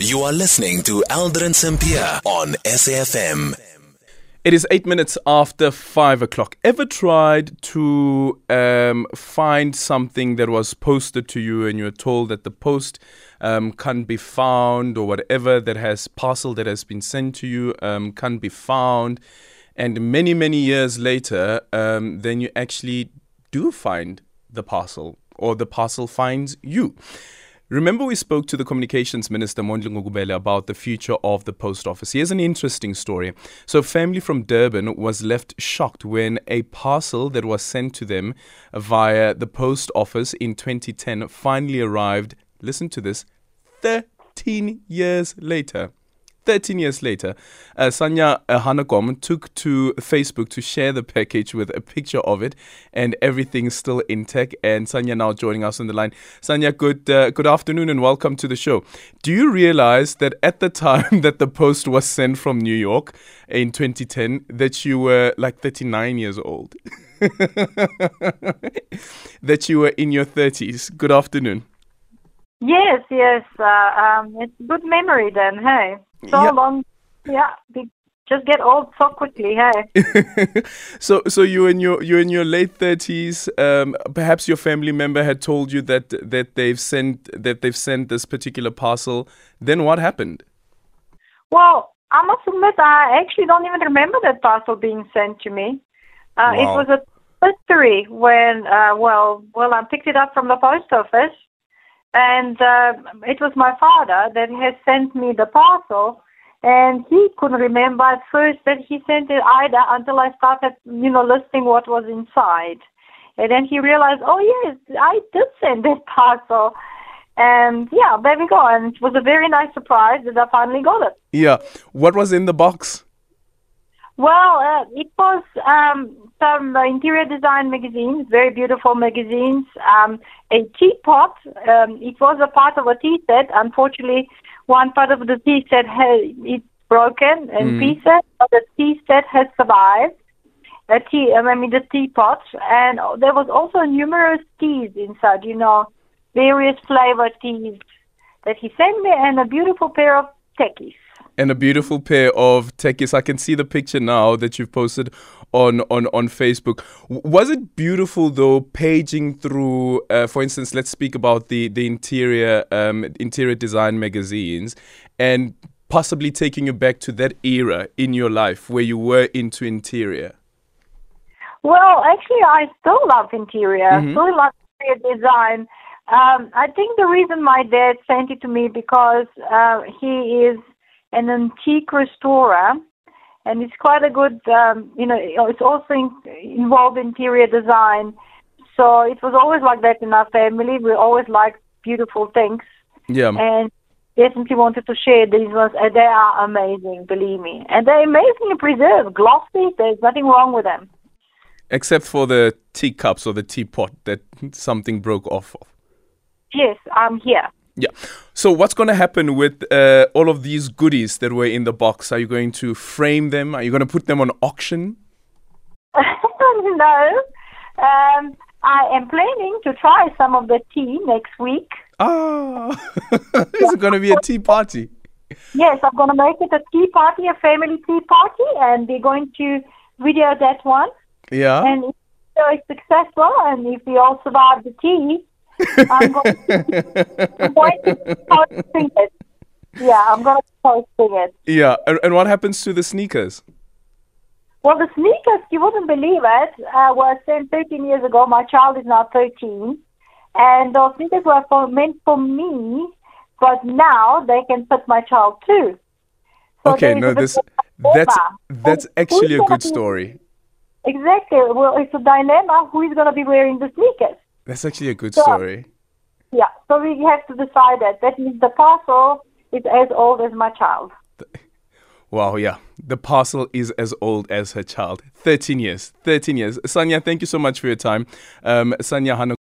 You are listening to Aldrin Sampear on SAFM. It is eight minutes after five o'clock. Ever tried to um, find something that was posted to you and you're told that the post um, can't be found or whatever that has parcel that has been sent to you um, can't be found? And many, many years later, um, then you actually do find the parcel or the parcel finds you. Remember, we spoke to the Communications Minister, Mondli Gungubele, about the future of the post office. Here's an interesting story. So, a family from Durban was left shocked when a parcel that was sent to them via the post office in 2010 finally arrived, listen to this, 13 years later. 13 years later, uh, Sanja uh, Hanekom took to Facebook to share the package with a picture of it, and everything's still intact. And Sanja now joining us on the line. Sanja, good uh, good afternoon and welcome to the show. Do you realize that at the time that the post was sent from New York in 2010, that you were like 39 years old? that you were in your 30s. Good afternoon. Yes, yes. Uh, um, it's good memory then, hey. So Yeah. long. Yeah, we just get old so quickly, hey. so so you're in your you're in your late thirties. Um, perhaps your family member had told you that that they've sent that they've sent this particular parcel. Then what happened? well, I must admit, I actually don't even remember that parcel being sent to me. Uh, It was a mystery when, uh, well, well, I picked it up from the post office, and uh, it was my father that had sent me the parcel. And he couldn't remember at first that he sent it either until I started, you know, listing what was inside. And then he realized, oh yes, I did send that parcel. And yeah, there we go. And it was a very nice surprise that I finally got it. Yeah, what was in the box? Well, uh, it was um, some uh, interior design magazines, very beautiful magazines. Um, a teapot. Um, it was a part of a tea set. Unfortunately, one part of the tea set had it's broken in pieces, but the tea set has survived. A tea, I mean the teapot, and there was also numerous teas inside. You know, various flavored teas that he sent me, and a beautiful pair of techies. And a beautiful pair of techies. I can see the picture now that you've posted on on on Facebook. Was it beautiful though, paging through? Uh, for instance, let's speak about the the interior um, interior design magazines, and possibly taking you back to that era in your life where you were into interior. Well, actually, I still love interior. I still love interior design. Um, I think the reason my dad sent it to me because uh, he is an antique restorer, and it's quite a good. Um, you know, it's also in, involved interior design. So it was always like that in our family. We always liked beautiful things, Yeah. and definitely wanted to share these ones. And they are amazing, believe me, and they're amazingly preserved, glossy. There's nothing wrong with them. Except for the teacups or the teapot that something broke off of. Yes, I'm here. Yeah. So what's going to happen with uh, all of these goodies that were in the box? Are you going to frame them? Are you going to put them on auction? no. Um, I am planning to try some of the tea next week. Ah, is it going to be a tea party? Yes, I'm going to make it a tea party, a family tea party, and we're going to video that one. Yeah. And if it's successful, and if we all survive the tea, I'm going to, I'm going to posting it. Yeah, I'm going to posting it. yeah. And, and what happens to the sneakers? Well, the sneakers, you wouldn't believe it, uh, were sent 13 years ago. My child is now 13. And those sneakers were for, meant for me, but now they can fit my child too. So Okay, no, this that's that's actually a good gonna be- story. Exactly. Well, it's a dilemma. Who is going to be wearing the sneakers? That's actually a good So- story. Yeah. So we have to decide that. That means the parcel is as old as my child. Wow, yeah. The parcel is as old as her child. 13 years. 13 years. Sanja, thank you so much for your time. Um, Sanja